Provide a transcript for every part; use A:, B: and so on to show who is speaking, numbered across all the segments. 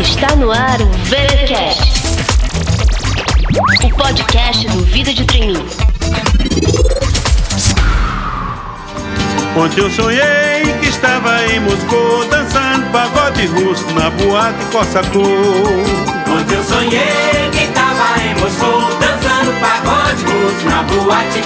A: Está no ar o VeraCast, o podcast do Vida de Treininho.
B: Ontem eu sonhei que estava em Moscou dançando pagode russo na boate Cossacô.
C: Ontem eu sonhei que estava em Moscou na boate.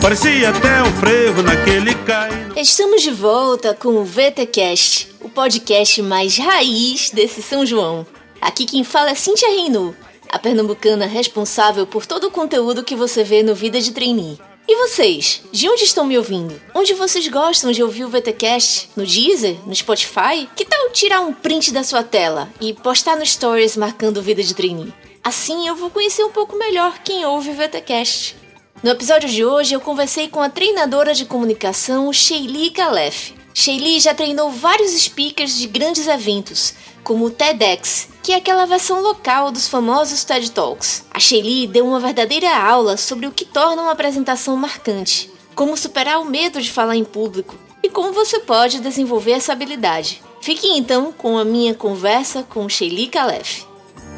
B: Parecia até um frevo naquele cai.
D: Estamos de volta com o VTcast, o podcast mais raiz desse São João. Aqui quem fala é Cintia Reinu, a pernambucana responsável por todo o conteúdo que você vê no Vida de Trainee. E vocês? De onde estão me ouvindo? Onde vocês gostam de ouvir o VTcast? No Deezer? No Spotify? Que tal tirar um print da sua tela e postar no Stories marcando Vida de Trainee? Assim eu vou conhecer um pouco melhor quem ouve o VTcast. No episódio de hoje eu conversei com a treinadora de comunicação Sheili Calef. Sheili já treinou vários speakers de grandes eventos, como o TEDx, que é aquela versão local dos famosos TED Talks. A Sheili deu uma verdadeira aula sobre o que torna uma apresentação marcante, como superar o medo de falar em público e como você pode desenvolver essa habilidade. Fique então com a minha conversa com Sheili Calef.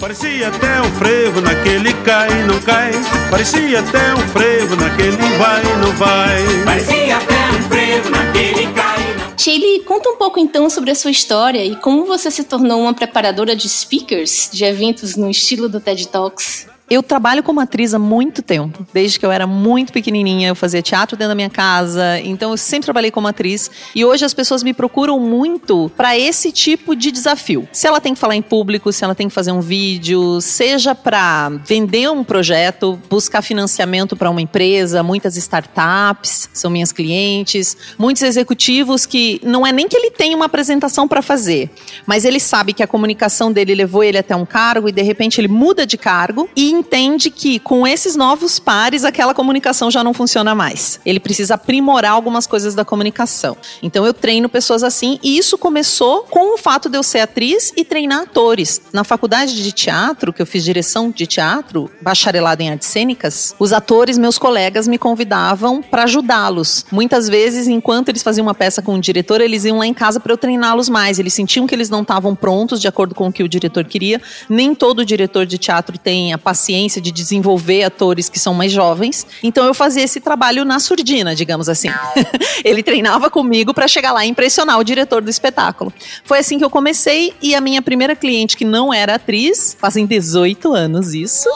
B: Parecia até um frevo naquele cai e não cai. Parecia até um frevo naquele vai e não vai.
C: Parecia até um frevo naquele cai. não-
D: Sheili, conta um pouco então sobre a sua história e como você se tornou uma preparadora de speakers de eventos no estilo do TED Talks.
E: Eu trabalho como atriz há muito tempo. Desde que eu era muito pequenininha, eu fazia teatro dentro da minha casa. Então eu sempre trabalhei como atriz. E hoje as pessoas me procuram muito para esse tipo de desafio. Se ela tem que falar em público, se ela tem que fazer um vídeo, seja para vender um projeto, buscar financiamento para uma empresa, muitas startups são minhas clientes, muitos executivos que não é nem que ele tem uma apresentação para fazer, mas ele sabe que a comunicação dele levou ele até um cargo e de repente ele muda de cargo e entende que com esses novos pares aquela comunicação já não funciona mais. Ele precisa aprimorar algumas coisas da comunicação. Então eu treino pessoas assim e isso começou com o fato de eu ser atriz e treinar atores. Na faculdade de teatro, que eu fiz direção de teatro, bacharelado em artes cênicas, os atores, meus colegas, me convidavam para ajudá-los. Muitas vezes, enquanto eles faziam uma peça com o diretor, eles iam lá em casa para eu treiná-los mais. Eles sentiam que eles não estavam prontos de acordo com o que o diretor queria. Nem todo diretor de teatro tem a paciência de desenvolver atores que são mais jovens. Então eu fazia esse trabalho na surdina, digamos assim. Ele treinava comigo para chegar lá e impressionar o diretor do espetáculo. Foi assim que eu comecei e a minha primeira cliente que não era atriz, fazem 18 anos isso.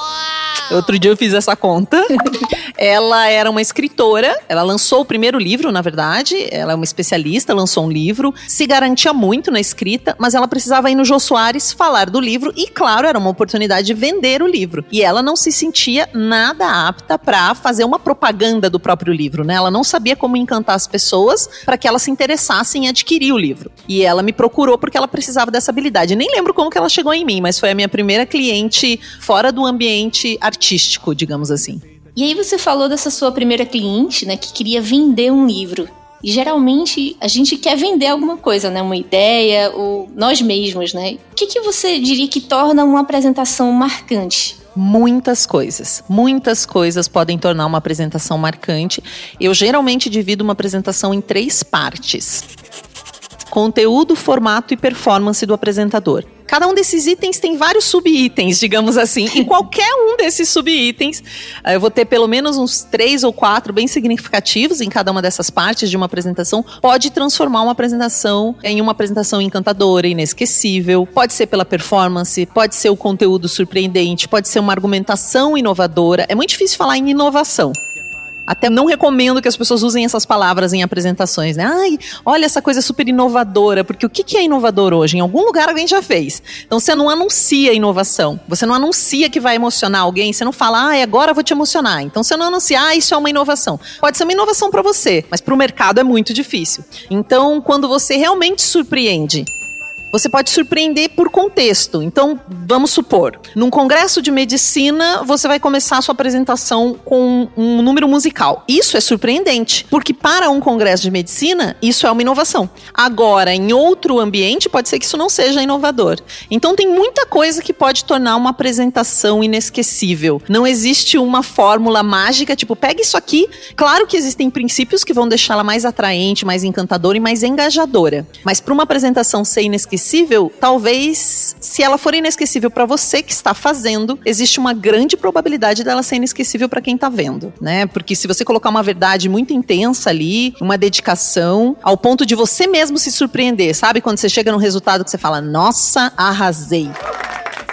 E: Outro dia eu fiz essa conta. ela era uma escritora, ela lançou o primeiro livro, na verdade. Ela é uma especialista, lançou um livro, se garantia muito na escrita, mas ela precisava ir no Jô Soares falar do livro e, claro, era uma oportunidade de vender o livro. E ela não se sentia nada apta para fazer uma propaganda do próprio livro, né? Ela não sabia como encantar as pessoas para que elas se interessassem em adquirir o livro. E ela me procurou porque ela precisava dessa habilidade. Nem lembro como que ela chegou em mim, mas foi a minha primeira cliente fora do ambiente artístico, digamos assim.
D: E aí você falou dessa sua primeira cliente, né, que queria vender um livro. E geralmente a gente quer vender alguma coisa, né, uma ideia ou nós mesmos, né? O que, que você diria que torna uma apresentação marcante?
E: Muitas coisas. Muitas coisas podem tornar uma apresentação marcante. Eu geralmente divido uma apresentação em três partes: conteúdo, formato e performance do apresentador. Cada um desses itens tem vários subitens, digamos assim. Em qualquer um desses subitens, eh, eu vou ter pelo menos uns três ou quatro bem significativos em cada uma dessas partes de uma apresentação. Pode transformar uma apresentação em uma apresentação encantadora, inesquecível. Pode ser pela performance, pode ser o conteúdo surpreendente, pode ser uma argumentação inovadora. É muito difícil falar em inovação. Até não recomendo que as pessoas usem essas palavras em apresentações, né? Ai, olha essa coisa super inovadora, porque o que é inovador hoje? Em algum lugar alguém já fez. Então você não anuncia inovação, você não anuncia que vai emocionar alguém, você não fala, ai, agora vou te emocionar. Então você não anuncia, ah, isso é uma inovação. Pode ser uma inovação para você, mas para o mercado é muito difícil. Então, quando você realmente surpreende, Você pode surpreender por contexto. Então, vamos supor, num congresso de medicina, você vai começar a sua apresentação com um número musical. Isso é surpreendente, porque para um congresso de medicina, isso é uma inovação. Agora, em outro ambiente, pode ser que isso não seja inovador. Então, tem muita coisa que pode tornar uma apresentação inesquecível. Não existe uma fórmula mágica, tipo, pega isso aqui. Claro que existem princípios que vão deixá-la mais atraente, mais encantadora e mais engajadora. Mas para uma apresentação ser inesquecível, talvez, se ela for inesquecível para você que está fazendo, existe uma grande probabilidade dela ser inesquecível para quem está vendo, né? Porque se você colocar uma verdade muito intensa ali, uma dedicação, ao ponto de você mesmo se surpreender, sabe? Quando você chega num resultado que você fala, nossa, arrasei.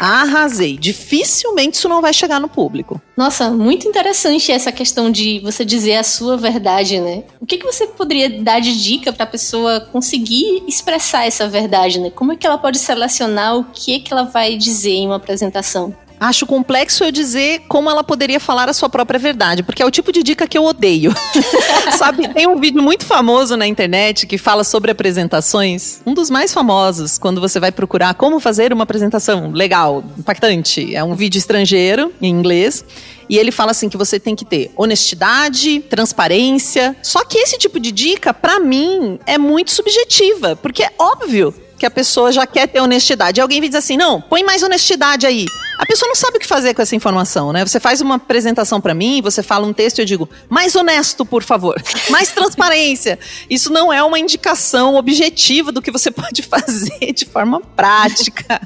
E: Arrasei. Dificilmente isso não vai chegar no público.
D: Nossa, muito interessante essa questão de você dizer a sua verdade, né? O que, que você poderia dar de dica para a pessoa conseguir expressar essa verdade, né? Como é que ela pode selecionar o que é que ela vai dizer em uma apresentação?
E: Acho complexo eu dizer como ela poderia falar a sua própria verdade, porque é o tipo de dica que eu odeio. Sabe, tem um vídeo muito famoso na internet que fala sobre apresentações, um dos mais famosos, quando você vai procurar como fazer uma apresentação legal, impactante. É um vídeo estrangeiro, em inglês, e ele fala assim que você tem que ter honestidade, transparência. Só que esse tipo de dica, para mim, é muito subjetiva, porque é óbvio que a pessoa já quer ter honestidade. Alguém dizer assim: "Não, põe mais honestidade aí". A pessoa não sabe o que fazer com essa informação, né? Você faz uma apresentação para mim, você fala um texto e eu digo: "Mais honesto, por favor. Mais transparência". Isso não é uma indicação objetiva do que você pode fazer de forma prática.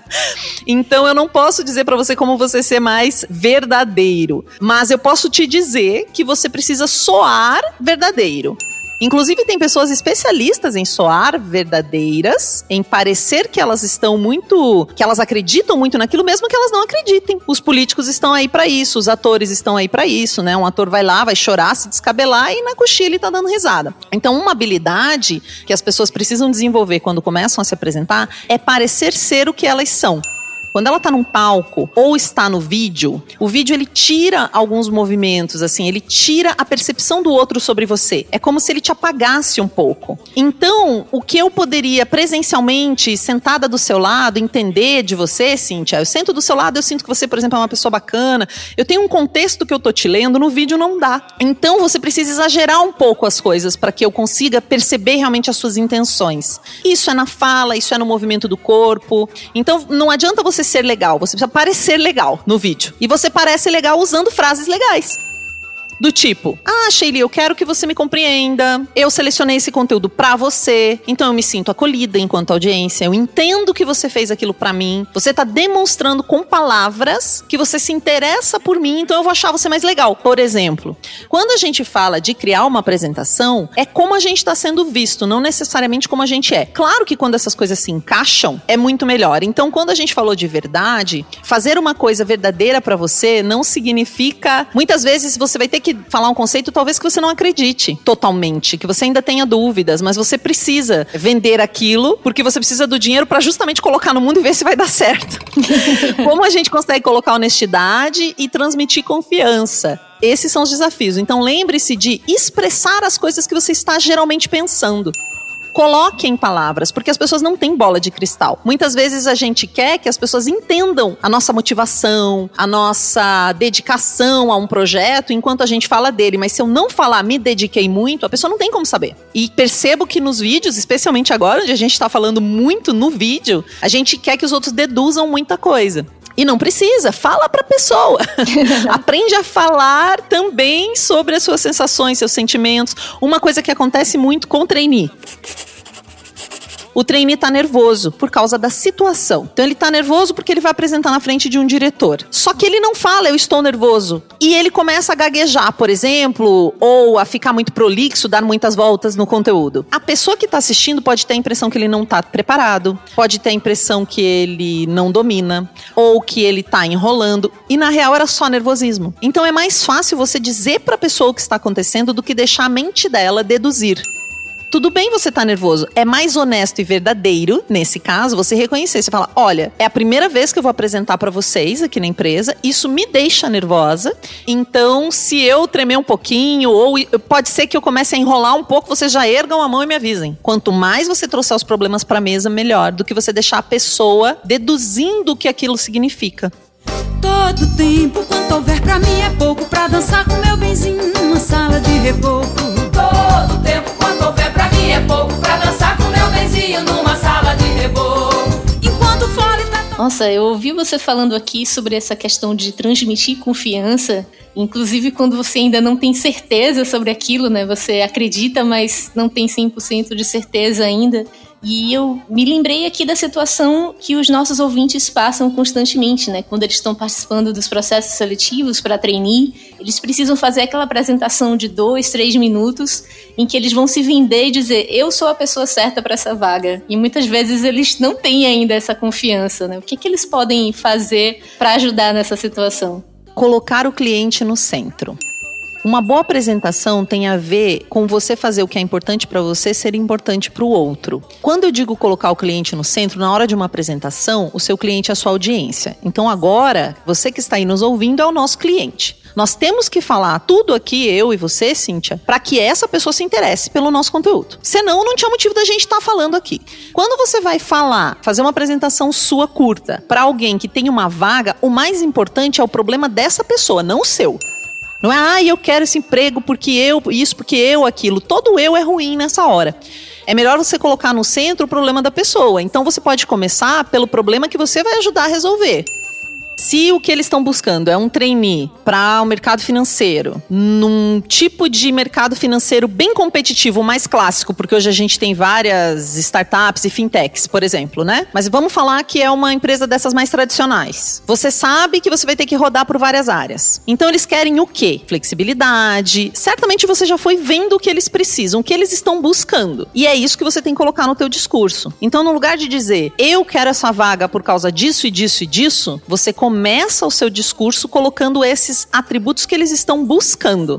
E: Então eu não posso dizer para você como você ser mais verdadeiro, mas eu posso te dizer que você precisa soar verdadeiro. Inclusive, tem pessoas especialistas em soar verdadeiras, em parecer que elas estão muito. que elas acreditam muito naquilo, mesmo que elas não acreditem. Os políticos estão aí para isso, os atores estão aí para isso, né? Um ator vai lá, vai chorar, se descabelar e na coxinha ele tá dando risada. Então, uma habilidade que as pessoas precisam desenvolver quando começam a se apresentar é parecer ser o que elas são. Quando ela tá num palco ou está no vídeo, o vídeo ele tira alguns movimentos, assim, ele tira a percepção do outro sobre você. É como se ele te apagasse um pouco. Então, o que eu poderia presencialmente, sentada do seu lado, entender de você, Cíntia, eu sento do seu lado, eu sinto que você, por exemplo, é uma pessoa bacana, eu tenho um contexto que eu tô te lendo, no vídeo não dá. Então, você precisa exagerar um pouco as coisas para que eu consiga perceber realmente as suas intenções. Isso é na fala, isso é no movimento do corpo. Então, não adianta você ser legal, você precisa parecer legal no vídeo. E você parece legal usando frases legais. Do tipo, ah, Sheila, eu quero que você me compreenda. Eu selecionei esse conteúdo para você, então eu me sinto acolhida enquanto audiência. Eu entendo que você fez aquilo para mim. Você tá demonstrando com palavras que você se interessa por mim, então eu vou achar você mais legal. Por exemplo, quando a gente fala de criar uma apresentação, é como a gente está sendo visto, não necessariamente como a gente é. Claro que quando essas coisas se encaixam, é muito melhor. Então, quando a gente falou de verdade, fazer uma coisa verdadeira para você não significa. Muitas vezes você vai ter que falar um conceito talvez que você não acredite totalmente, que você ainda tenha dúvidas, mas você precisa vender aquilo porque você precisa do dinheiro para justamente colocar no mundo e ver se vai dar certo. Como a gente consegue colocar honestidade e transmitir confiança? Esses são os desafios. Então lembre-se de expressar as coisas que você está geralmente pensando coloque em palavras, porque as pessoas não têm bola de cristal. Muitas vezes a gente quer que as pessoas entendam a nossa motivação, a nossa dedicação a um projeto enquanto a gente fala dele, mas se eu não falar me dediquei muito, a pessoa não tem como saber. E percebo que nos vídeos, especialmente agora, onde a gente está falando muito no vídeo, a gente quer que os outros deduzam muita coisa. E não precisa, fala para a pessoa. Aprende a falar também sobre as suas sensações, seus sentimentos. Uma coisa que acontece muito com o trainee o trainee está nervoso por causa da situação. Então ele está nervoso porque ele vai apresentar na frente de um diretor. Só que ele não fala, eu estou nervoso. E ele começa a gaguejar, por exemplo, ou a ficar muito prolixo, dar muitas voltas no conteúdo. A pessoa que está assistindo pode ter a impressão que ele não está preparado, pode ter a impressão que ele não domina, ou que ele está enrolando. E na real era só nervosismo. Então é mais fácil você dizer para a pessoa o que está acontecendo do que deixar a mente dela deduzir Tudo bem você tá nervoso. É mais honesto e verdadeiro, nesse caso, você reconhecer. Você fala: olha, é a primeira vez que eu vou apresentar para vocês aqui na empresa, isso me deixa nervosa. Então, se eu tremer um pouquinho, ou pode ser que eu comece a enrolar um pouco, vocês já ergam a mão e me avisem. Quanto mais você trouxer os problemas pra mesa, melhor, do que você deixar a pessoa deduzindo o que aquilo significa.
F: Todo tempo, quanto houver pra mim é pouco Pra dançar com meu benzinho numa sala de reboco
C: Todo tempo, quanto houver pra mim é pouco Pra dançar com meu benzinho numa sala de reboco
F: Enquanto tá
D: Nossa, eu ouvi você falando aqui sobre essa questão de transmitir confiança, inclusive quando você ainda não tem certeza sobre aquilo, né? Você acredita, mas não tem 100% de certeza ainda. E eu me lembrei aqui da situação que os nossos ouvintes passam constantemente, né? Quando eles estão participando dos processos seletivos para trainee, eles precisam fazer aquela apresentação de dois, três minutos em que eles vão se vender e dizer: Eu sou a pessoa certa para essa vaga. E muitas vezes eles não têm ainda essa confiança, né? O que, que eles podem fazer para ajudar nessa situação?
E: Colocar o cliente no centro. Uma boa apresentação tem a ver com você fazer o que é importante para você ser importante para o outro. Quando eu digo colocar o cliente no centro, na hora de uma apresentação, o seu cliente é a sua audiência. Então agora, você que está aí nos ouvindo é o nosso cliente. Nós temos que falar tudo aqui, eu e você, Cíntia, para que essa pessoa se interesse pelo nosso conteúdo. Senão, não tinha motivo da gente estar falando aqui. Quando você vai falar, fazer uma apresentação sua curta para alguém que tem uma vaga, o mais importante é o problema dessa pessoa, não o seu. Não é, ah, eu quero esse emprego porque eu, isso, porque eu, aquilo. Todo eu é ruim nessa hora. É melhor você colocar no centro o problema da pessoa. Então você pode começar pelo problema que você vai ajudar a resolver. Se o que eles estão buscando é um trainee para o mercado financeiro, num tipo de mercado financeiro bem competitivo, mais clássico, porque hoje a gente tem várias startups e fintechs, por exemplo, né? Mas vamos falar que é uma empresa dessas mais tradicionais. Você sabe que você vai ter que rodar por várias áreas. Então eles querem o quê? Flexibilidade. Certamente você já foi vendo o que eles precisam, o que eles estão buscando. E é isso que você tem que colocar no teu discurso. Então, no lugar de dizer, eu quero essa vaga por causa disso e disso e disso, você começa o seu discurso colocando esses atributos que eles estão buscando.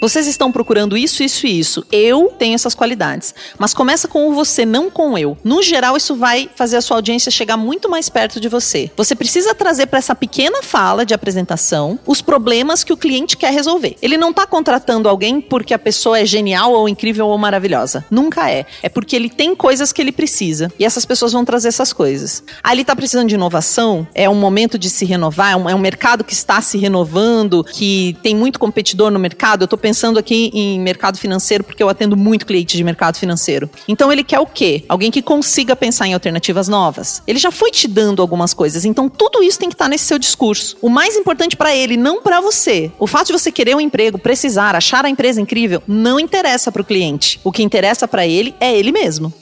E: Vocês estão procurando isso, isso e isso. Eu tenho essas qualidades. Mas começa com o você, não com eu. No geral, isso vai fazer a sua audiência chegar muito mais perto de você. Você precisa trazer para essa pequena fala de apresentação os problemas que o cliente quer resolver. Ele não está contratando alguém porque a pessoa é genial ou incrível ou maravilhosa. Nunca é. É porque ele tem coisas que ele precisa. E essas pessoas vão trazer essas coisas. Ah, ele está precisando de inovação? É um momento de se renovar? É um, é um mercado que está se renovando, que tem muito competidor no mercado. Eu tô pensando aqui em mercado financeiro porque eu atendo muito cliente de mercado financeiro. Então ele quer o quê? Alguém que consiga pensar em alternativas novas. Ele já foi te dando algumas coisas, então tudo isso tem que estar nesse seu discurso. O mais importante para ele, não para você. O fato de você querer um emprego, precisar, achar a empresa incrível, não interessa para o cliente. O que interessa para ele é ele mesmo.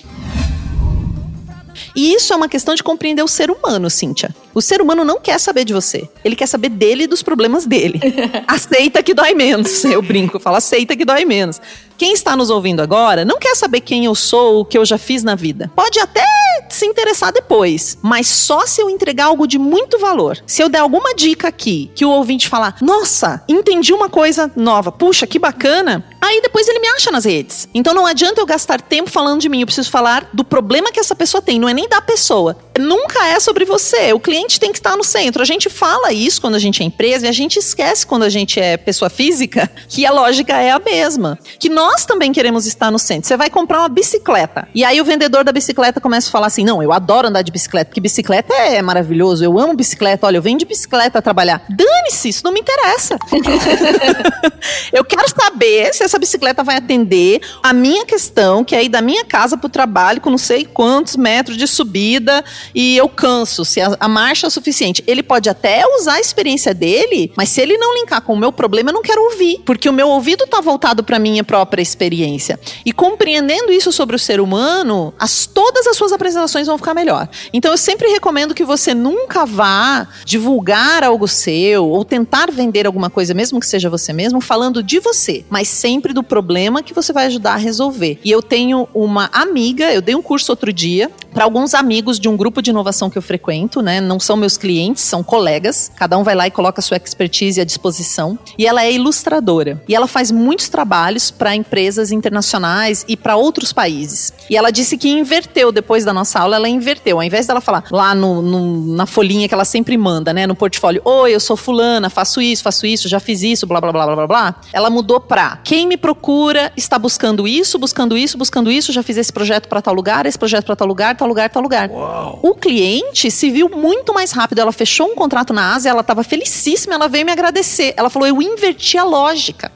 E: E isso é uma questão de compreender o ser humano, Cíntia. O ser humano não quer saber de você. Ele quer saber dele e dos problemas dele. aceita que dói menos. Eu brinco, eu falo, aceita que dói menos. Quem está nos ouvindo agora não quer saber quem eu sou, o que eu já fiz na vida. Pode até se interessar depois, mas só se eu entregar algo de muito valor. Se eu der alguma dica aqui que o ouvinte falar, nossa, entendi uma coisa nova, puxa, que bacana, aí depois ele me acha nas redes. Então não adianta eu gastar tempo falando de mim, eu preciso falar do problema que essa pessoa tem, não é nem da pessoa. Nunca é sobre você, o cliente tem que estar no centro. A gente fala isso quando a gente é empresa e a gente esquece quando a gente é pessoa física que a lógica é a mesma. Que nós também queremos estar no centro. Você vai comprar uma bicicleta e aí o vendedor da bicicleta começa a falar assim: não, eu adoro andar de bicicleta, porque bicicleta é maravilhoso, eu amo bicicleta, olha, eu venho de bicicleta trabalhar. Dane-se, isso não me interessa. eu quero saber se essa bicicleta vai atender a minha questão, que é ir da minha casa pro trabalho com não sei quantos metros de subida e eu canso, se a, a marcha é o suficiente. Ele pode até usar a experiência dele, mas se ele não linkar com o meu problema, eu não quero ouvir, porque o meu ouvido tá voltado para minha própria experiência. E compreendendo isso sobre o ser humano, as todas as suas apresentações vão ficar melhor. Então eu sempre recomendo que você nunca vá divulgar algo seu ou tentar vender alguma coisa, mesmo que seja você mesmo, falando de você, mas sempre do problema que você vai ajudar a resolver. E eu tenho uma amiga, eu dei um curso outro dia para alguns amigos de um grupo de inovação que eu frequento, né? Não são meus clientes, são colegas. Cada um vai lá e coloca sua expertise à disposição. E ela é ilustradora. E ela faz muitos trabalhos para empresas internacionais e para outros países. E ela disse que inverteu depois da nossa aula, ela inverteu. Ao invés dela falar lá no, no, na folhinha que ela sempre manda, né, no portfólio, oi, eu sou fulana, faço isso, faço isso, já fiz isso, blá blá blá blá blá blá. Ela mudou pra quem me procura está buscando isso, buscando isso, buscando isso, já fiz esse projeto para tal lugar, esse projeto para tal lugar, tal lugar, tal lugar. Uau. O cliente se viu muito mais rápido. Ela fechou um contrato na Ásia, ela estava felicíssima, ela veio me agradecer. Ela falou: eu inverti a lógica.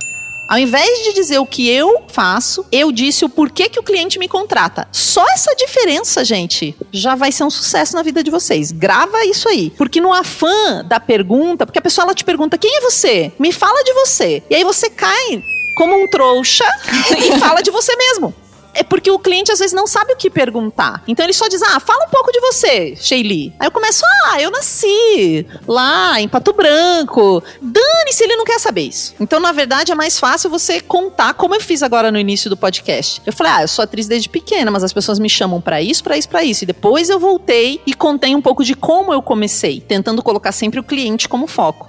E: Ao invés de dizer o que eu faço, eu disse o porquê que o cliente me contrata. Só essa diferença, gente, já vai ser um sucesso na vida de vocês. Grava isso aí. Porque no afã da pergunta, porque a pessoa ela te pergunta: quem é você? Me fala de você. E aí você cai como um trouxa e fala de você mesmo. É porque o cliente às vezes não sabe o que perguntar. Então ele só diz: Ah, fala um pouco de você, Sheili. Aí eu começo: Ah, eu nasci lá em Pato Branco. Dane-se, ele não quer saber isso. Então, na verdade, é mais fácil você contar, como eu fiz agora no início do podcast. Eu falei: Ah, eu sou atriz desde pequena, mas as pessoas me chamam para isso, para isso, para isso. E depois eu voltei e contei um pouco de como eu comecei, tentando colocar sempre o cliente como foco.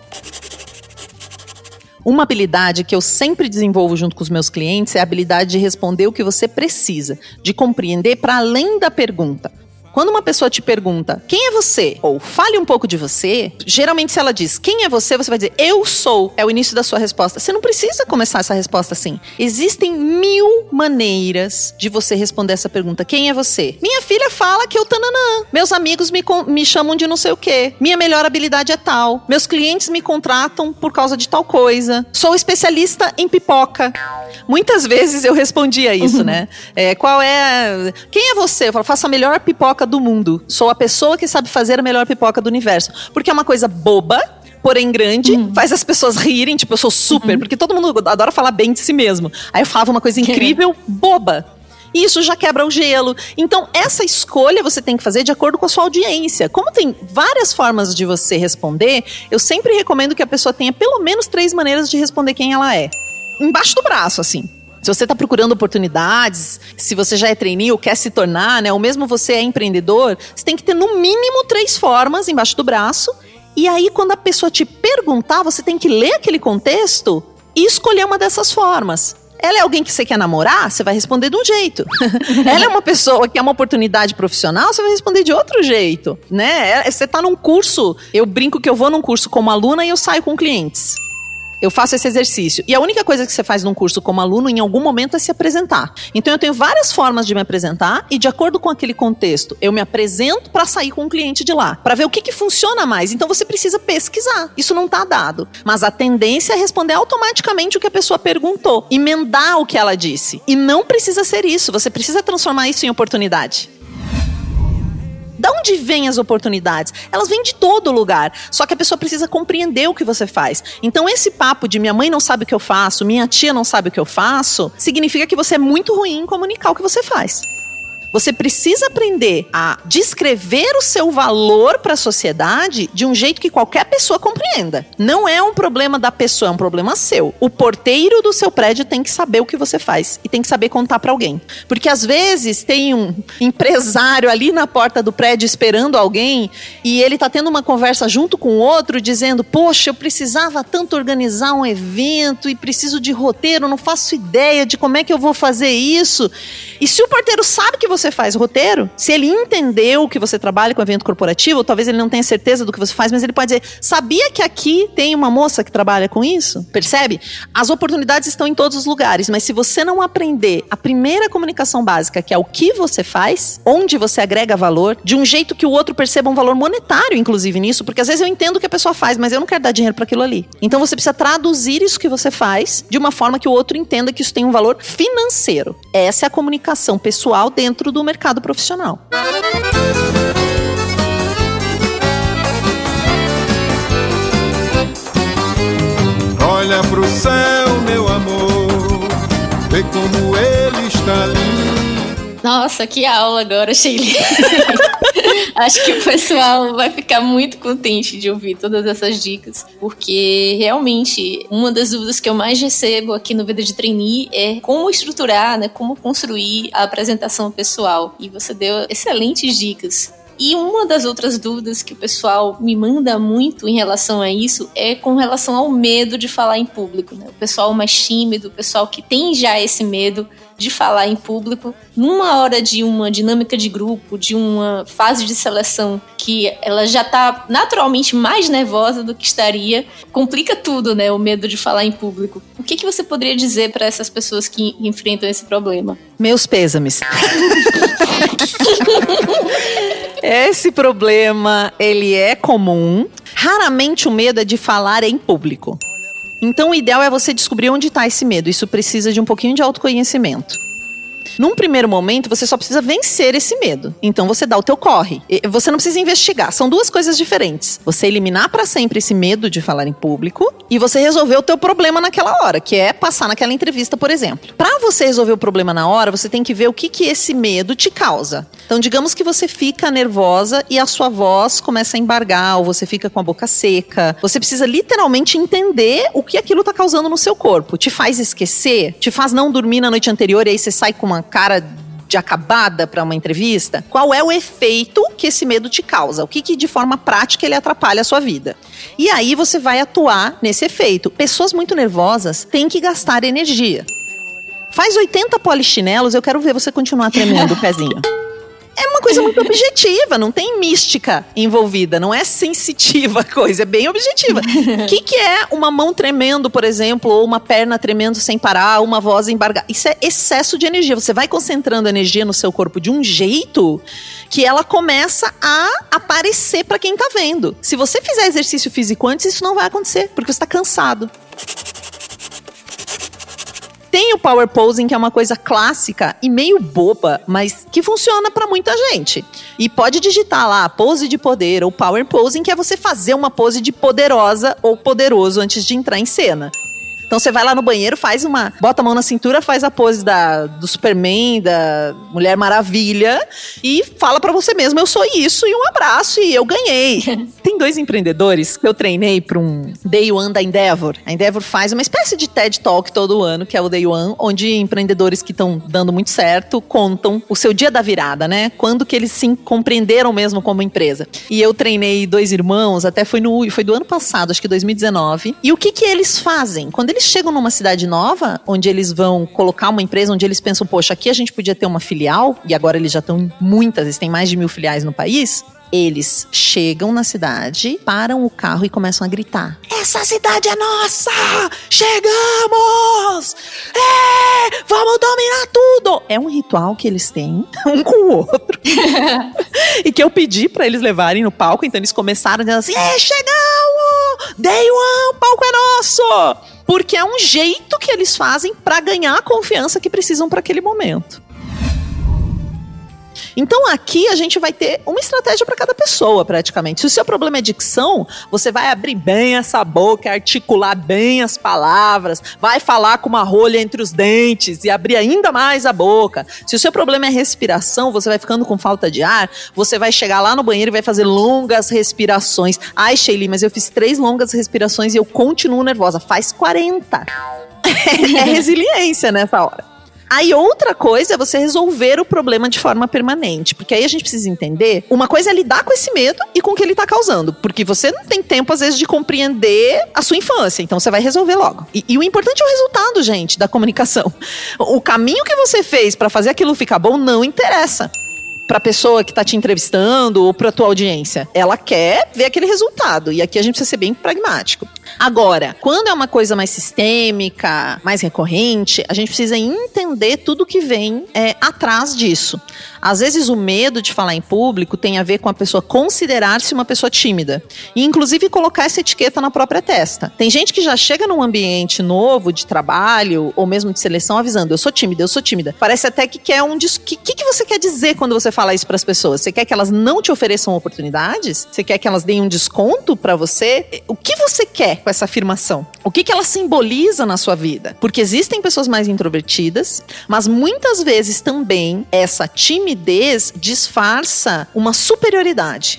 E: Uma habilidade que eu sempre desenvolvo junto com os meus clientes é a habilidade de responder o que você precisa, de compreender para além da pergunta. Quando uma pessoa te pergunta quem é você, ou fale um pouco de você, geralmente se ela diz quem é você, você vai dizer eu sou, é o início da sua resposta. Você não precisa começar essa resposta assim. Existem mil maneiras de você responder essa pergunta: quem é você? Minha filha fala que eu tananã. Meus amigos me, me chamam de não sei o quê. Minha melhor habilidade é tal. Meus clientes me contratam por causa de tal coisa. Sou especialista em pipoca. Muitas vezes eu respondia isso, né? É, qual é. Quem é você? Eu falo, faço a melhor pipoca pipoca do mundo. Sou a pessoa que sabe fazer a melhor pipoca do universo. Porque é uma coisa boba, porém grande, uhum. faz as pessoas rirem, tipo, eu sou super, uhum. porque todo mundo adora falar bem de si mesmo. Aí eu falava uma coisa incrível, boba. E isso já quebra o gelo. Então, essa escolha você tem que fazer de acordo com a sua audiência. Como tem várias formas de você responder, eu sempre recomendo que a pessoa tenha pelo menos três maneiras de responder quem ela é. Embaixo do braço, assim. Se você está procurando oportunidades, se você já é trainee ou quer se tornar, né, ou mesmo você é empreendedor, você tem que ter no mínimo três formas embaixo do braço. E aí, quando a pessoa te perguntar, você tem que ler aquele contexto e escolher uma dessas formas. Ela é alguém que você quer namorar? Você vai responder de um jeito. Ela é uma pessoa que é uma oportunidade profissional? Você vai responder de outro jeito, né? É, você está num curso, eu brinco que eu vou num curso como aluna e eu saio com clientes. Eu faço esse exercício. E a única coisa que você faz num curso como aluno, em algum momento, é se apresentar. Então, eu tenho várias formas de me apresentar e, de acordo com aquele contexto, eu me apresento para sair com o cliente de lá, para ver o que, que funciona mais. Então, você precisa pesquisar. Isso não está dado. Mas a tendência é responder automaticamente o que a pessoa perguntou, emendar o que ela disse. E não precisa ser isso. Você precisa transformar isso em oportunidade. Da onde vêm as oportunidades? Elas vêm de todo lugar. Só que a pessoa precisa compreender o que você faz. Então, esse papo de minha mãe não sabe o que eu faço, minha tia não sabe o que eu faço, significa que você é muito ruim em comunicar o que você faz. Você precisa aprender a descrever o seu valor para a sociedade de um jeito que qualquer pessoa compreenda. Não é um problema da pessoa, é um problema seu. O porteiro do seu prédio tem que saber o que você faz e tem que saber contar para alguém. Porque às vezes tem um empresário ali na porta do prédio esperando alguém e ele tá tendo uma conversa junto com o outro dizendo: "Poxa, eu precisava tanto organizar um evento e preciso de roteiro, não faço ideia de como é que eu vou fazer isso". E se o porteiro sabe que você você faz roteiro, se ele entendeu que você trabalha com evento corporativo, talvez ele não tenha certeza do que você faz, mas ele pode dizer: sabia que aqui tem uma moça que trabalha com isso? Percebe? As oportunidades estão em todos os lugares, mas se você não aprender a primeira comunicação básica, que é o que você faz, onde você agrega valor, de um jeito que o outro perceba um valor monetário, inclusive nisso, porque às vezes eu entendo o que a pessoa faz, mas eu não quero dar dinheiro para aquilo ali. Então você precisa traduzir isso que você faz de uma forma que o outro entenda que isso tem um valor financeiro. Essa é a comunicação pessoal dentro dentro do mercado profissional.
G: Olha pro céu, meu amor, vê como ele está lindo
D: Nossa, que aula agora, Sheila. Acho que o pessoal vai ficar muito contente de ouvir todas essas dicas, porque realmente uma das dúvidas que eu mais recebo aqui no Vida de Trainee é como estruturar, né, como construir a apresentação pessoal. E você deu excelentes dicas. E uma das outras dúvidas que o pessoal me manda muito em relação a isso é com relação ao medo de falar em público. Né? O pessoal mais tímido, o pessoal que tem já esse medo de falar em público, numa hora de uma dinâmica de grupo, de uma fase de seleção que ela já está naturalmente mais nervosa do que estaria, complica tudo, né? O medo de falar em público. O que, que você poderia dizer para essas pessoas que enfrentam esse problema?
E: Meus pêsames. Esse problema, ele é comum. Raramente o medo é de falar em público. Então o ideal é você descobrir onde está esse medo. Isso precisa de um pouquinho de autoconhecimento. Num primeiro momento, você só precisa vencer esse medo. Então você dá o teu corre. Você não precisa investigar. São duas coisas diferentes. Você eliminar para sempre esse medo de falar em público e você resolver o teu problema naquela hora, que é passar naquela entrevista, por exemplo. Para você resolver o problema na hora, você tem que ver o que que esse medo te causa. Então, digamos que você fica nervosa e a sua voz começa a embargar, ou você fica com a boca seca. Você precisa literalmente entender o que aquilo tá causando no seu corpo. Te faz esquecer? Te faz não dormir na noite anterior e aí você sai com uma cara de acabada para uma entrevista, qual é o efeito que esse medo te causa? O que, que de forma prática ele atrapalha a sua vida? E aí você vai atuar nesse efeito. Pessoas muito nervosas têm que gastar energia. Faz 80 polichinelos, eu quero ver você continuar tremendo o pezinho é uma coisa muito objetiva, não tem mística envolvida, não é sensitiva a coisa, é bem objetiva. O que, que é uma mão tremendo, por exemplo, ou uma perna tremendo sem parar, uma voz embargada? Isso é excesso de energia. Você vai concentrando energia no seu corpo de um jeito que ela começa a aparecer para quem tá vendo. Se você fizer exercício físico antes, isso não vai acontecer, porque você tá cansado. Tem o power posing, que é uma coisa clássica e meio boba, mas que funciona para muita gente. E pode digitar lá pose de poder ou power posing, que é você fazer uma pose de poderosa ou poderoso antes de entrar em cena. Então você vai lá no banheiro, faz uma. Bota a mão na cintura, faz a pose da, do Superman, da Mulher Maravilha e fala para você mesmo: eu sou isso e um abraço e eu ganhei. Tem dois empreendedores que eu treinei para um Day One da Endeavor. A Endeavor faz uma espécie de TED Talk todo ano, que é o Day One, onde empreendedores que estão dando muito certo contam o seu dia da virada, né? Quando que eles se compreenderam mesmo como empresa. E eu treinei dois irmãos, até foi no foi do ano passado, acho que 2019. E o que que eles fazem? Quando eles eles chegam numa cidade nova, onde eles vão colocar uma empresa, onde eles pensam, poxa, aqui a gente podia ter uma filial, e agora eles já estão em muitas, eles têm mais de mil filiais no país. Eles chegam na cidade, param o carro e começam a gritar: Essa cidade é nossa! Chegamos! É! Vamos dominar tudo! É um ritual que eles têm, um com o outro. e que eu pedi para eles levarem no palco, então eles começaram dizendo assim: É, chegamos! Day one, o palco é nosso! Porque é um jeito que eles fazem para ganhar a confiança que precisam para aquele momento. Então aqui a gente vai ter uma estratégia para cada pessoa, praticamente. Se o seu problema é dicção, você vai abrir bem essa boca, articular bem as palavras, vai falar com uma rolha entre os dentes e abrir ainda mais a boca. Se o seu problema é respiração, você vai ficando com falta de ar, você vai chegar lá no banheiro e vai fazer longas respirações. Ai, Sheili, mas eu fiz três longas respirações e eu continuo nervosa. Faz 40. é resiliência nessa hora. Aí outra coisa é você resolver o problema de forma permanente, porque aí a gente precisa entender, uma coisa é lidar com esse medo e com o que ele tá causando, porque você não tem tempo às vezes de compreender a sua infância, então você vai resolver logo. E, e o importante é o resultado, gente, da comunicação. O caminho que você fez para fazer aquilo ficar bom não interessa para a pessoa que está te entrevistando ou para tua audiência. Ela quer ver aquele resultado. E aqui a gente precisa ser bem pragmático. Agora, quando é uma coisa mais sistêmica, mais recorrente, a gente precisa entender tudo que vem é, atrás disso. Às vezes o medo de falar em público tem a ver com a pessoa considerar-se uma pessoa tímida. E inclusive colocar essa etiqueta na própria testa. Tem gente que já chega num ambiente novo de trabalho ou mesmo de seleção avisando: eu sou tímida, eu sou tímida. Parece até que quer um. O que, que você quer dizer quando você fala isso para as pessoas? Você quer que elas não te ofereçam oportunidades? Você quer que elas deem um desconto para você? O que você quer? com essa afirmação? O que, que ela simboliza na sua vida? Porque existem pessoas mais introvertidas, mas muitas vezes também essa timidez disfarça uma superioridade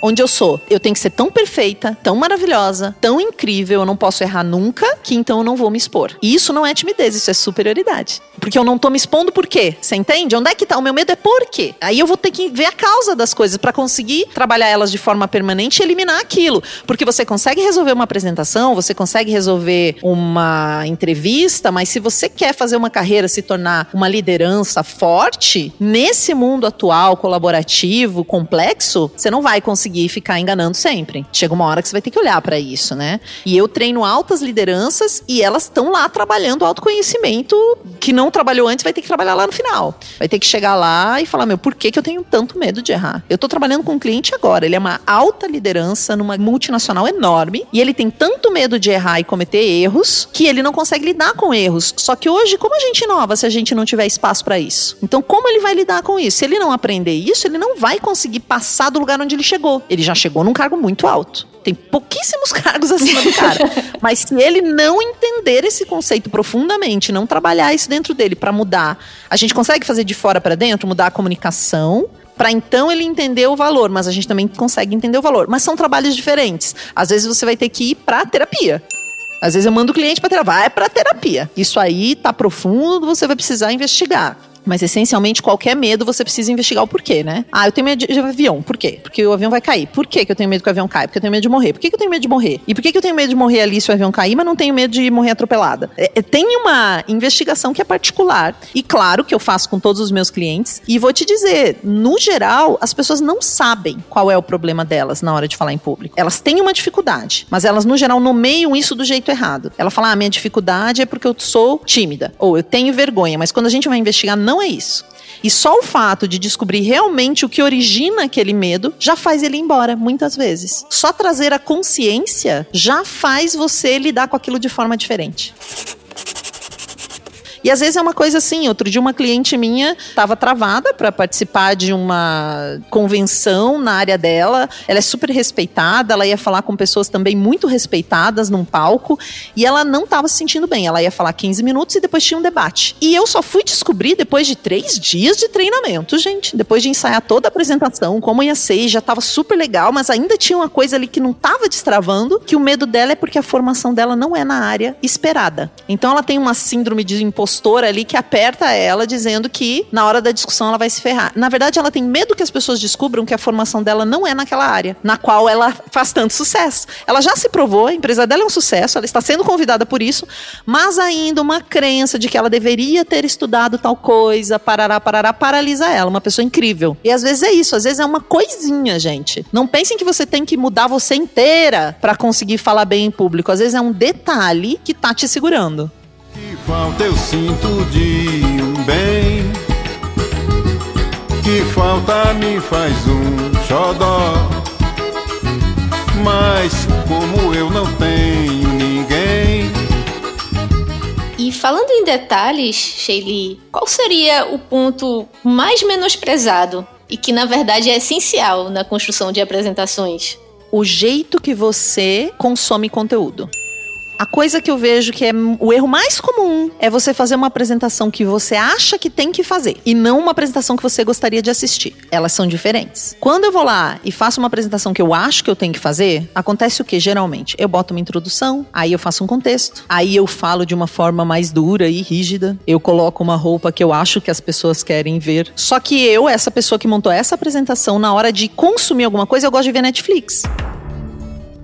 E: onde eu sou. Eu tenho que ser tão perfeita, tão maravilhosa, tão incrível, eu não posso errar nunca, que então eu não vou me expor. E isso não é timidez, isso é superioridade. Porque eu não tô me expondo por quê? Você entende? Onde é que tá? O meu medo é por quê? Aí eu vou ter que ver a causa das coisas para conseguir trabalhar elas de forma permanente e eliminar aquilo. Porque você consegue resolver uma apresentação, você consegue resolver uma entrevista, mas se você quer fazer uma carreira, se tornar uma liderança forte, nesse mundo atual, colaborativo, complexo, você não vai conseguir conseguir ficar enganando sempre. Chega uma hora que você vai ter que olhar para isso, né? E eu treino altas lideranças e elas estão lá trabalhando autoconhecimento que não trabalhou antes, vai ter que trabalhar lá no final. Vai ter que chegar lá e falar: meu, por que, que eu tenho tanto medo de errar? Eu tô trabalhando com um cliente agora, ele é uma alta liderança numa multinacional enorme e ele tem tanto medo de errar e cometer erros que ele não consegue lidar com erros. Só que hoje, como a gente inova se a gente não tiver espaço para isso? Então, como ele vai lidar com isso? Se ele não aprender isso, ele não vai conseguir passar do lugar onde ele chegou. Ele já chegou num cargo muito alto. Tem pouquíssimos cargos acima do cara. Mas se ele não entender esse conceito profundamente, não trabalhar isso dentro dele para mudar, a gente consegue fazer de fora para dentro, mudar a comunicação, para então ele entender o valor, mas a gente também consegue entender o valor. Mas são trabalhos diferentes. Às vezes você vai ter que ir para terapia. Às vezes eu mando o cliente para terapia, vai para terapia. Isso aí tá profundo, você vai precisar investigar. Mas essencialmente, qualquer medo, você precisa investigar o porquê, né? Ah, eu tenho medo de avião. Por quê? Porque o avião vai cair. Por que eu tenho medo que o avião caia? Porque eu tenho medo de morrer. Por que, eu tenho medo de morrer? E por que, que eu tenho medo de morrer ali se o avião cair, mas não tenho medo de morrer atropelada? É, é, tem uma investigação que é particular. E claro que eu faço com todos os meus clientes. E vou te dizer, no geral, as pessoas não sabem qual é o problema delas na hora de falar em público. Elas têm uma dificuldade, mas elas, no geral, nomeiam isso do jeito errado. Ela fala, ah, minha dificuldade é porque eu sou tímida. Ou eu tenho vergonha. Mas quando a gente vai investigar, não é isso. E só o fato de descobrir realmente o que origina aquele medo já faz ele ir embora, muitas vezes. Só trazer a consciência já faz você lidar com aquilo de forma diferente. E às vezes é uma coisa assim. Outro dia, uma cliente minha estava travada para participar de uma convenção na área dela. Ela é super respeitada, ela ia falar com pessoas também muito respeitadas num palco. E ela não estava se sentindo bem. Ela ia falar 15 minutos e depois tinha um debate. E eu só fui descobrir depois de três dias de treinamento, gente. Depois de ensaiar toda a apresentação, como ia ser, já estava super legal, mas ainda tinha uma coisa ali que não estava destravando, que o medo dela é porque a formação dela não é na área esperada. Então ela tem uma síndrome de impostor gestora ali que aperta ela dizendo que na hora da discussão ela vai se ferrar. Na verdade, ela tem medo que as pessoas descubram que a formação dela não é naquela área, na qual ela faz tanto sucesso. Ela já se provou, a empresa dela é um sucesso, ela está sendo convidada por isso, mas ainda uma crença de que ela deveria ter estudado tal coisa, parará, parará, paralisa ela. Uma pessoa incrível. E às vezes é isso, às vezes é uma coisinha, gente. Não pensem que você tem que mudar você inteira para conseguir falar bem em público. Às vezes é um detalhe que tá te segurando.
G: Que falta eu sinto de um bem. Que falta me faz um xodó. Mas como eu não tenho ninguém.
D: E falando em detalhes, Sheili, qual seria o ponto mais menosprezado e que na verdade é essencial na construção de apresentações?
E: O jeito que você consome conteúdo. A coisa que eu vejo que é o erro mais comum é você fazer uma apresentação que você acha que tem que fazer e não uma apresentação que você gostaria de assistir. Elas são diferentes. Quando eu vou lá e faço uma apresentação que eu acho que eu tenho que fazer, acontece o que geralmente? Eu boto uma introdução, aí eu faço um contexto, aí eu falo de uma forma mais dura e rígida, eu coloco uma roupa que eu acho que as pessoas querem ver. Só que eu, essa pessoa que montou essa apresentação, na hora de consumir alguma coisa, eu gosto de ver Netflix.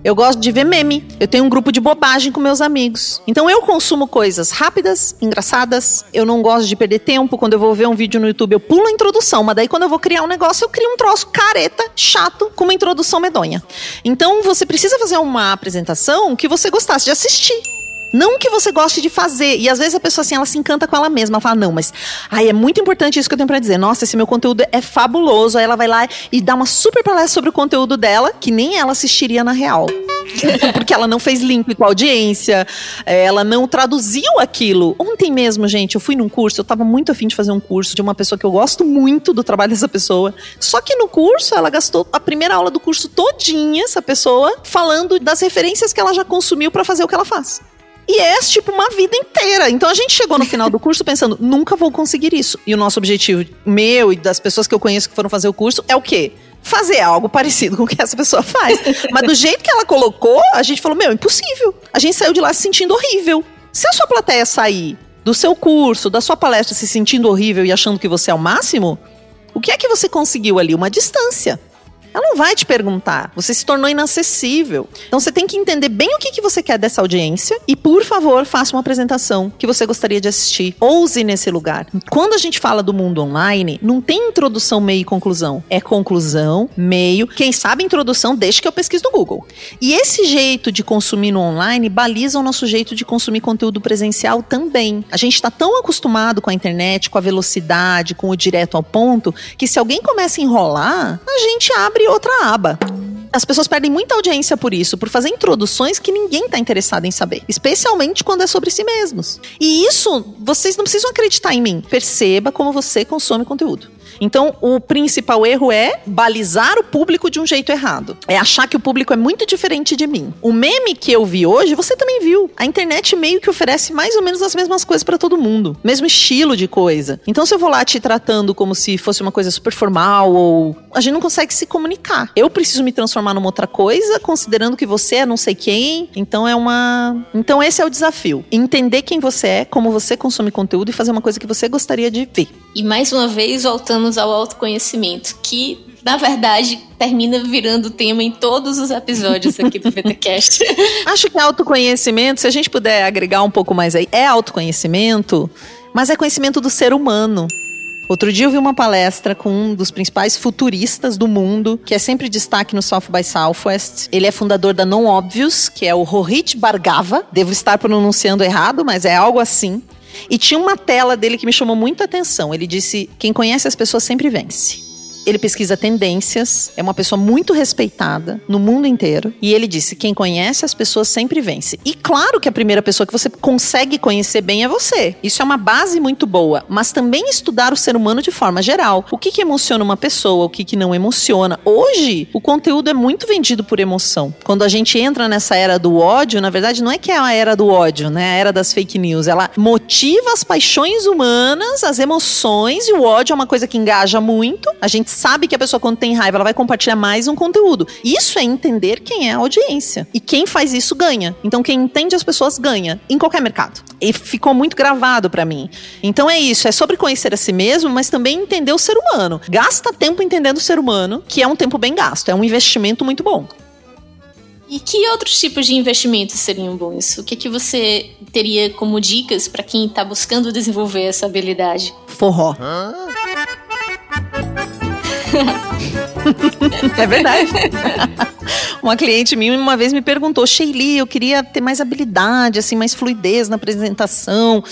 E: Eu gosto de ver meme. Eu tenho um grupo de bobagem com meus amigos. Então eu consumo coisas rápidas, engraçadas. Eu não gosto de perder tempo. Quando eu vou ver um vídeo no YouTube, eu pulo a introdução. Mas daí quando eu vou criar um negócio, eu crio um troço careta, chato, com uma introdução medonha. Então você precisa fazer uma apresentação que você gostasse de assistir. Não que você goste de fazer. E às vezes a pessoa assim, ela se encanta com ela mesma. Ela fala, não, mas ai, é muito importante isso que eu tenho pra dizer. Nossa, esse meu conteúdo é fabuloso. Aí ela vai lá e dá uma super palestra sobre o conteúdo dela, que nem ela assistiria na real. Porque ela não fez link com a audiência, ela não traduziu aquilo. Ontem mesmo, gente, eu fui num curso, eu tava muito afim de fazer um curso de uma pessoa que eu gosto muito do trabalho dessa pessoa. Só que no curso, ela gastou a primeira aula do curso todinha, essa pessoa, falando das referências que ela já consumiu pra fazer o que ela faz. E é tipo uma vida inteira. Então a gente chegou no final do curso pensando, nunca vou conseguir isso. E o nosso objetivo, meu e das pessoas que eu conheço que foram fazer o curso, é o quê? Fazer algo parecido com o que essa pessoa faz. Mas do jeito que ela colocou, a gente falou, meu, impossível. A gente saiu de lá se sentindo horrível. Se a sua plateia sair do seu curso, da sua palestra se sentindo horrível e achando que você é o máximo, o que é que você conseguiu ali? Uma distância. Ela não vai te perguntar. Você se tornou inacessível. Então você tem que entender bem o que, que você quer dessa audiência e, por favor, faça uma apresentação que você gostaria de assistir. Ouse nesse lugar. Quando a gente fala do mundo online, não tem introdução, meio e conclusão. É conclusão, meio. Quem sabe introdução, deixa que eu pesquiso no Google. E esse jeito de consumir no online baliza o nosso jeito de consumir conteúdo presencial também. A gente está tão acostumado com a internet, com a velocidade, com o direto ao ponto, que se alguém começa a enrolar, a gente abre outra aba. As pessoas perdem muita audiência por isso, por fazer introduções que ninguém está interessado em saber, especialmente quando é sobre si mesmos. E isso, vocês não precisam acreditar em mim. Perceba como você consome conteúdo. Então, o principal erro é balizar o público de um jeito errado. É achar que o público é muito diferente de mim. O meme que eu vi hoje, você também viu. A internet meio que oferece mais ou menos as mesmas coisas para todo mundo, mesmo estilo de coisa. Então, se eu vou lá te tratando como se fosse uma coisa super formal ou a gente não consegue se comunicar. Eu preciso me transformar numa outra coisa, considerando que você é não sei quem. Então é uma, então esse é o desafio. Entender quem você é, como você consome conteúdo e fazer uma coisa que você gostaria de ver.
D: E mais uma vez voltamos ao autoconhecimento, que na verdade termina virando tema em todos os episódios aqui do VTcast.
E: Acho que autoconhecimento, se a gente puder agregar um pouco mais aí, é autoconhecimento, mas é conhecimento do ser humano. Outro dia eu vi uma palestra com um dos principais futuristas do mundo, que é sempre destaque no South by Southwest. Ele é fundador da Non Obvious, que é o Rohit Bhargava. Devo estar pronunciando errado, mas é algo assim. E tinha uma tela dele que me chamou muita atenção. Ele disse: Quem conhece as pessoas sempre vence. Ele pesquisa tendências, é uma pessoa muito respeitada no mundo inteiro. E ele disse: quem conhece as pessoas sempre vence. E claro que a primeira pessoa que você consegue conhecer bem é você. Isso é uma base muito boa. Mas também estudar o ser humano de forma geral. O que, que emociona uma pessoa, o que, que não emociona. Hoje, o conteúdo é muito vendido por emoção. Quando a gente entra nessa era do ódio, na verdade, não é que é a era do ódio, né? A era das fake news. Ela motiva as paixões humanas, as emoções, e o ódio é uma coisa que engaja muito. A gente sabe que a pessoa, quando tem raiva, ela vai compartilhar mais um conteúdo. Isso é entender quem é a audiência. E quem faz isso ganha. Então, quem entende as pessoas ganha. Em qualquer mercado. E ficou muito gravado para mim. Então é isso. É sobre conhecer a si mesmo, mas também entender o ser humano. Gasta tempo entendendo o ser humano, que é um tempo bem gasto. É um investimento muito bom.
D: E que outros tipos de investimentos seriam bons? O que, que você teria como dicas para quem está buscando desenvolver essa habilidade?
E: Forró. Yeah. é verdade. Uma cliente minha uma vez me perguntou, Sheili, eu queria ter mais habilidade, assim, mais fluidez na apresentação.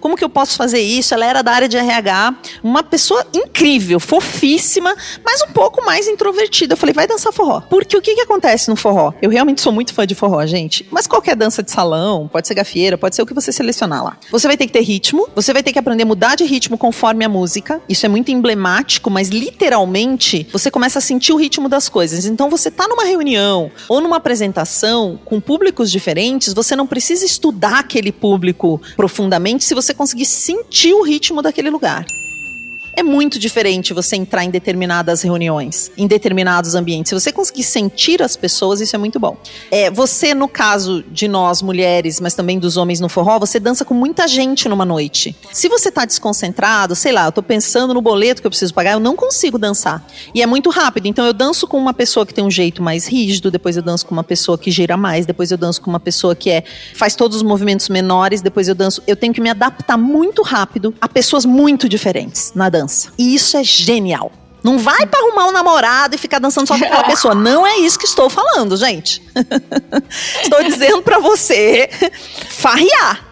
E: Como que eu posso fazer isso? Ela era da área de RH, uma pessoa incrível, fofíssima, mas um pouco mais introvertida. Eu falei, vai dançar forró. Porque o que que acontece no forró? Eu realmente sou muito fã de forró, gente. Mas qualquer dança de salão, pode ser gafieira, pode ser o que você selecionar lá. Você vai ter que ter ritmo, você vai ter que aprender a mudar de ritmo conforme a música. Isso é muito emblemático, mas literalmente você começa a sentir o ritmo das coisas. Então você tá numa reunião ou numa apresentação com públicos diferentes, você não precisa estudar aquele público profundamente se você conseguir sentir o ritmo daquele lugar. É muito diferente você entrar em determinadas reuniões, em determinados ambientes. Se você conseguir sentir as pessoas, isso é muito bom. É, você, no caso de nós mulheres, mas também dos homens no forró, você dança com muita gente numa noite. Se você tá desconcentrado, sei lá, eu tô pensando no boleto que eu preciso pagar, eu não consigo dançar. E é muito rápido. Então eu danço com uma pessoa que tem um jeito mais rígido, depois eu danço com uma pessoa que gira mais, depois eu danço com uma pessoa que é faz todos os movimentos menores, depois eu danço. Eu tenho que me adaptar muito rápido a pessoas muito diferentes na dança. E isso é genial. Não vai pra arrumar um namorado e ficar dançando só com aquela pessoa. Não é isso que estou falando, gente. estou dizendo pra você farrear.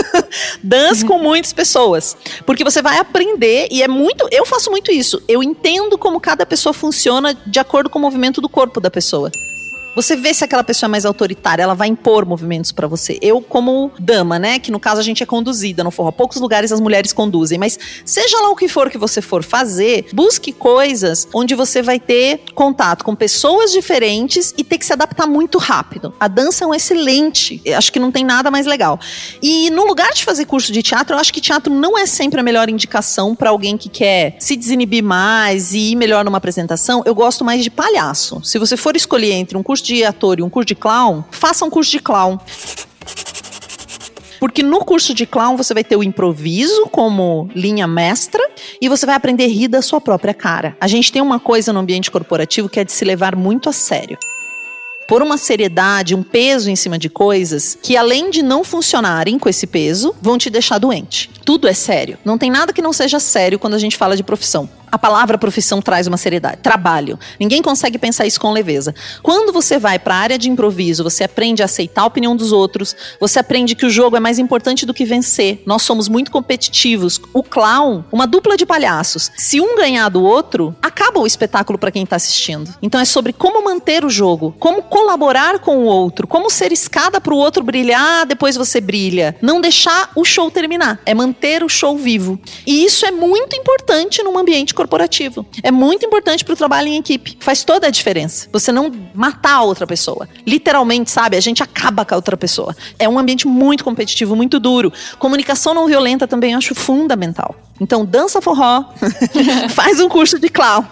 E: Dance com muitas pessoas. Porque você vai aprender, e é muito. Eu faço muito isso. Eu entendo como cada pessoa funciona de acordo com o movimento do corpo da pessoa. Você vê se aquela pessoa é mais autoritária, ela vai impor movimentos para você. Eu, como dama, né, que no caso a gente é conduzida no forró, poucos lugares as mulheres conduzem, mas seja lá o que for que você for fazer, busque coisas onde você vai ter contato com pessoas diferentes e ter que se adaptar muito rápido. A dança é um excelente, acho que não tem nada mais legal. E no lugar de fazer curso de teatro, eu acho que teatro não é sempre a melhor indicação para alguém que quer se desinibir mais e ir melhor numa apresentação. Eu gosto mais de palhaço. Se você for escolher entre um curso de ator e um curso de clown, faça um curso de clown. Porque no curso de clown você vai ter o improviso como linha mestra e você vai aprender a rir da sua própria cara. A gente tem uma coisa no ambiente corporativo que é de se levar muito a sério por uma seriedade, um peso em cima de coisas que, além de não funcionarem com esse peso, vão te deixar doente. Tudo é sério. Não tem nada que não seja sério quando a gente fala de profissão. A palavra profissão traz uma seriedade. Trabalho. Ninguém consegue pensar isso com leveza. Quando você vai para a área de improviso, você aprende a aceitar a opinião dos outros, você aprende que o jogo é mais importante do que vencer. Nós somos muito competitivos. O clown, uma dupla de palhaços, se um ganhar do outro, acaba o espetáculo para quem está assistindo. Então é sobre como manter o jogo, como colaborar com o outro, como ser escada para o outro brilhar, depois você brilha. Não deixar o show terminar, é manter o show vivo. E isso é muito importante num ambiente corporativo. É muito importante para o trabalho em equipe. Faz toda a diferença. Você não matar a outra pessoa. Literalmente, sabe? A gente acaba com a outra pessoa. É um ambiente muito competitivo, muito duro. Comunicação não violenta também acho fundamental. Então, dança forró, faz um curso de clown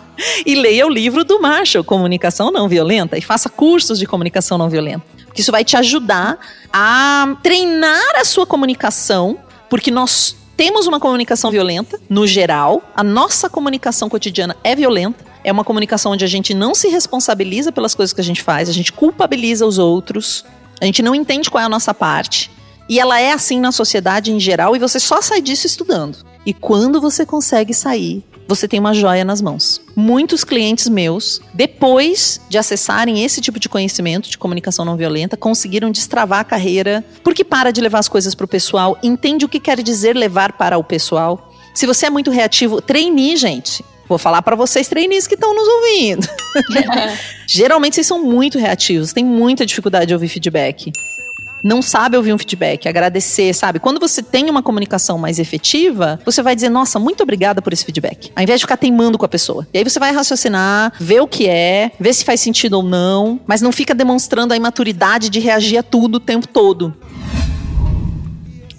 E: e leia o livro do Marshall, Comunicação Não Violenta, e faça cursos de comunicação não violenta. Porque isso vai te ajudar a treinar a sua comunicação, porque nós temos uma comunicação violenta, no geral. A nossa comunicação cotidiana é violenta. É uma comunicação onde a gente não se responsabiliza pelas coisas que a gente faz, a gente culpabiliza os outros, a gente não entende qual é a nossa parte. E ela é assim na sociedade em geral e você só sai disso estudando. E quando você consegue sair, você tem uma joia nas mãos. Muitos clientes meus, depois de acessarem esse tipo de conhecimento de comunicação não violenta, conseguiram destravar a carreira, porque para de levar as coisas para o pessoal, entende o que quer dizer levar para o pessoal. Se você é muito reativo, treine, gente. Vou falar para vocês, trainees que estão nos ouvindo. Geralmente vocês são muito reativos, têm muita dificuldade de ouvir feedback não sabe ouvir um feedback, agradecer, sabe? Quando você tem uma comunicação mais efetiva, você vai dizer, nossa, muito obrigada por esse feedback. Ao invés de ficar teimando com a pessoa. E aí você vai raciocinar, ver o que é, ver se faz sentido ou não, mas não fica demonstrando a imaturidade de reagir a tudo o tempo todo.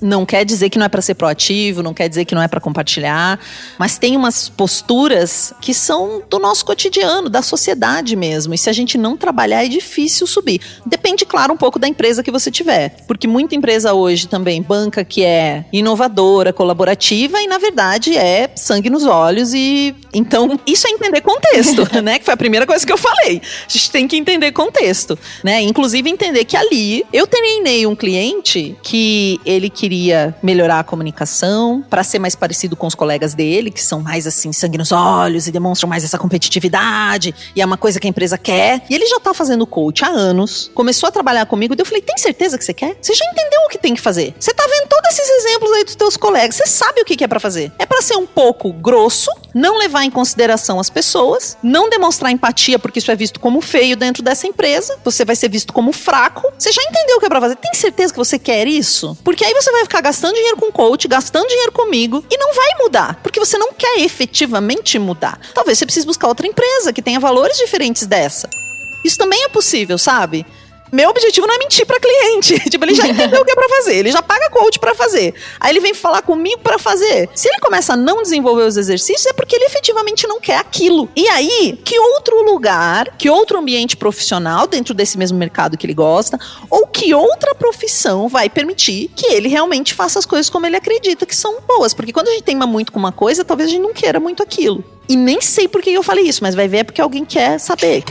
E: Não quer dizer que não é para ser proativo, não quer dizer que não é para compartilhar, mas tem umas posturas que são do nosso cotidiano, da sociedade mesmo. E se a gente não trabalhar, é difícil subir. Depende, claro, um pouco da empresa que você tiver. Porque muita empresa hoje também banca que é inovadora, colaborativa e, na verdade, é sangue nos olhos. E então, isso é entender contexto, né? Que foi a primeira coisa que eu falei. A gente tem que entender contexto, né? Inclusive entender que ali eu treinei um cliente que ele queria queria melhorar a comunicação para ser mais parecido com os colegas dele, que são mais assim, sangue nos olhos e demonstram mais essa competitividade, e é uma coisa que a empresa quer. E ele já tá fazendo coach há anos, começou a trabalhar comigo, e eu falei: tem certeza que você quer? Você já entendeu o que tem que fazer? Você tá vendo todos esses exemplos aí dos teus colegas, você sabe o que é para fazer. É para ser um pouco grosso, não levar em consideração as pessoas, não demonstrar empatia, porque isso é visto como feio dentro dessa empresa, você vai ser visto como fraco. Você já entendeu o que é pra fazer? Tem certeza que você quer isso? Porque aí você vai ficar gastando dinheiro com coach, gastando dinheiro comigo e não vai mudar, porque você não quer efetivamente mudar. Talvez você precise buscar outra empresa que tenha valores diferentes dessa. Isso também é possível, sabe? Meu objetivo não é mentir para cliente. tipo, ele já entendeu o que é para fazer, ele já paga coach para fazer. Aí ele vem falar comigo para fazer. Se ele começa a não desenvolver os exercícios, é porque ele efetivamente não quer aquilo. E aí, que outro lugar, que outro ambiente profissional dentro desse mesmo mercado que ele gosta, ou que outra profissão vai permitir que ele realmente faça as coisas como ele acredita que são boas? Porque quando a gente teima muito com uma coisa, talvez a gente não queira muito aquilo. E nem sei por que eu falei isso, mas vai ver é porque alguém quer saber.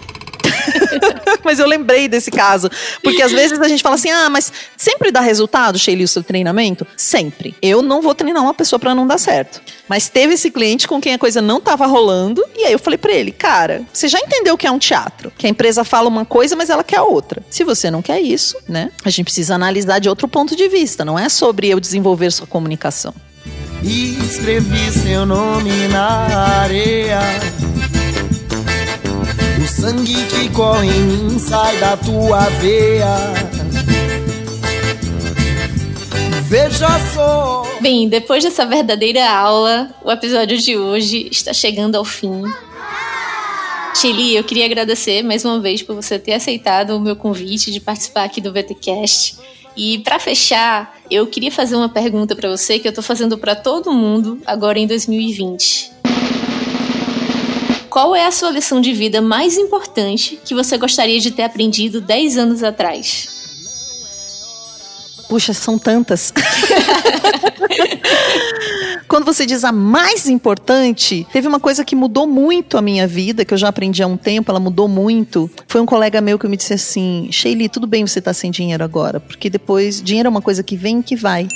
E: mas eu lembrei desse caso. Porque às vezes a gente fala assim: ah, mas sempre dá resultado, Sheila, o seu treinamento? Sempre. Eu não vou treinar uma pessoa para não dar certo. Mas teve esse cliente com quem a coisa não tava rolando, e aí eu falei para ele: cara, você já entendeu que é um teatro? Que a empresa fala uma coisa, mas ela quer outra. Se você não quer isso, né? A gente precisa analisar de outro ponto de vista. Não é sobre eu desenvolver sua comunicação.
H: Escrevi seu nome na areia. Sangue que corre em mim sai da tua veia. Veja só.
D: Bem, depois dessa verdadeira aula, o episódio de hoje está chegando ao fim. Chili, eu queria agradecer mais uma vez por você ter aceitado o meu convite de participar aqui do VTcast. E para fechar, eu queria fazer uma pergunta para você que eu tô fazendo para todo mundo agora em 2020. Qual é a sua lição de vida mais importante que você gostaria de ter aprendido 10 anos atrás?
E: Puxa, são tantas. Quando você diz a mais importante, teve uma coisa que mudou muito a minha vida, que eu já aprendi há um tempo, ela mudou muito. Foi um colega meu que me disse assim: Sheili, tudo bem você estar tá sem dinheiro agora, porque depois dinheiro é uma coisa que vem e que vai.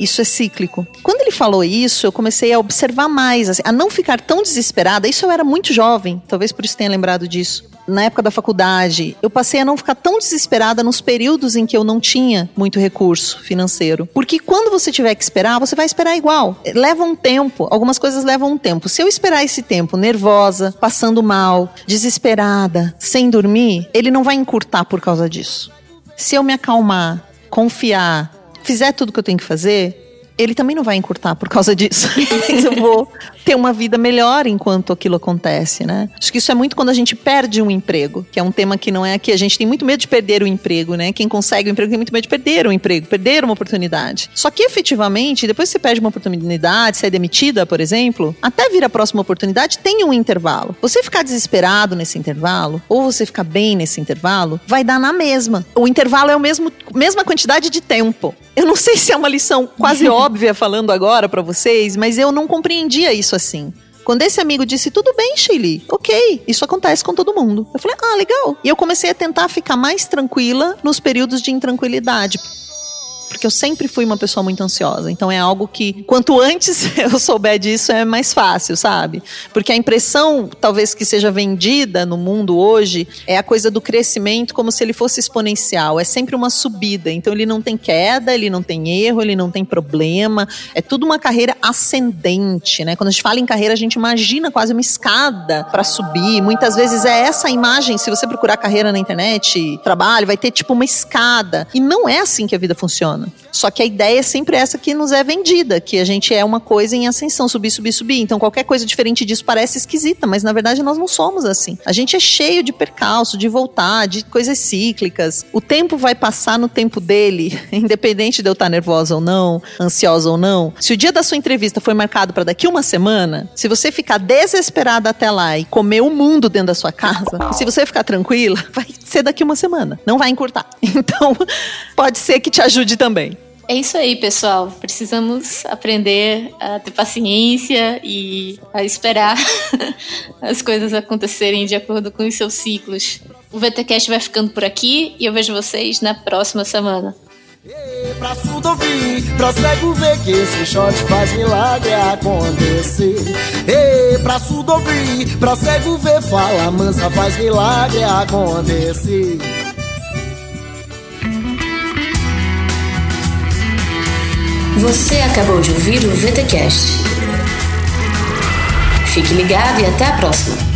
E: Isso é cíclico. Quando ele falou isso, eu comecei a observar mais, assim, a não ficar tão desesperada. Isso eu era muito jovem, talvez por isso tenha lembrado disso na época da faculdade, eu passei a não ficar tão desesperada nos períodos em que eu não tinha muito recurso financeiro. Porque quando você tiver que esperar, você vai esperar igual. Leva um tempo, algumas coisas levam um tempo. Se eu esperar esse tempo nervosa, passando mal, desesperada, sem dormir, ele não vai encurtar por causa disso. Se eu me acalmar, confiar, fizer tudo que eu tenho que fazer, ele também não vai encurtar por causa disso. eu vou ter uma vida melhor enquanto aquilo acontece, né? Acho que isso é muito quando a gente perde um emprego, que é um tema que não é aqui. A gente tem muito medo de perder o emprego, né? Quem consegue o emprego tem muito medo de perder o emprego, perder uma oportunidade. Só que efetivamente, depois que você perde uma oportunidade, você é demitida, por exemplo, até vir a próxima oportunidade, tem um intervalo. Você ficar desesperado nesse intervalo, ou você ficar bem nesse intervalo, vai dar na mesma. O intervalo é mesmo, mesma quantidade de tempo. Eu não sei se é uma lição quase óbvia falando agora para vocês, mas eu não compreendia isso assim. Quando esse amigo disse, tudo bem, Chile, ok, isso acontece com todo mundo. Eu falei, ah, legal. E eu comecei a tentar ficar mais tranquila nos períodos de intranquilidade porque eu sempre fui uma pessoa muito ansiosa. Então é algo que, quanto antes eu souber disso, é mais fácil, sabe? Porque a impressão, talvez que seja vendida no mundo hoje, é a coisa do crescimento como se ele fosse exponencial. É sempre uma subida. Então ele não tem queda, ele não tem erro, ele não tem problema. É tudo uma carreira ascendente, né? Quando a gente fala em carreira, a gente imagina quase uma escada para subir. Muitas vezes é essa imagem. Se você procurar carreira na internet, trabalho, vai ter tipo uma escada. E não é assim que a vida funciona. Só que a ideia é sempre essa que nos é vendida, que a gente é uma coisa em ascensão, subir, subir, subir. Então qualquer coisa diferente disso parece esquisita, mas na verdade nós não somos assim. A gente é cheio de percalço, de voltar, de coisas cíclicas. O tempo vai passar no tempo dele, independente de eu estar nervosa ou não, ansiosa ou não. Se o dia da sua entrevista foi marcado para daqui uma semana, se você ficar desesperada até lá e comer o mundo dentro da sua casa, se você ficar tranquila, vai ser daqui uma semana. Não vai encurtar. Então, pode ser que te ajude também.
D: É isso aí, pessoal. Precisamos aprender a ter paciência e a esperar as coisas acontecerem de acordo com os seus ciclos. O VTCast vai ficando por aqui e eu vejo vocês na próxima semana.
H: Pra surdo ouvir, pra cego ver que esse shot faz milagre acontecer. E pra surdo ouvir, pra cego ver, fala mansa faz milagre acontecer.
A: Você acabou de ouvir o VTCast. Fique ligado e até a próxima.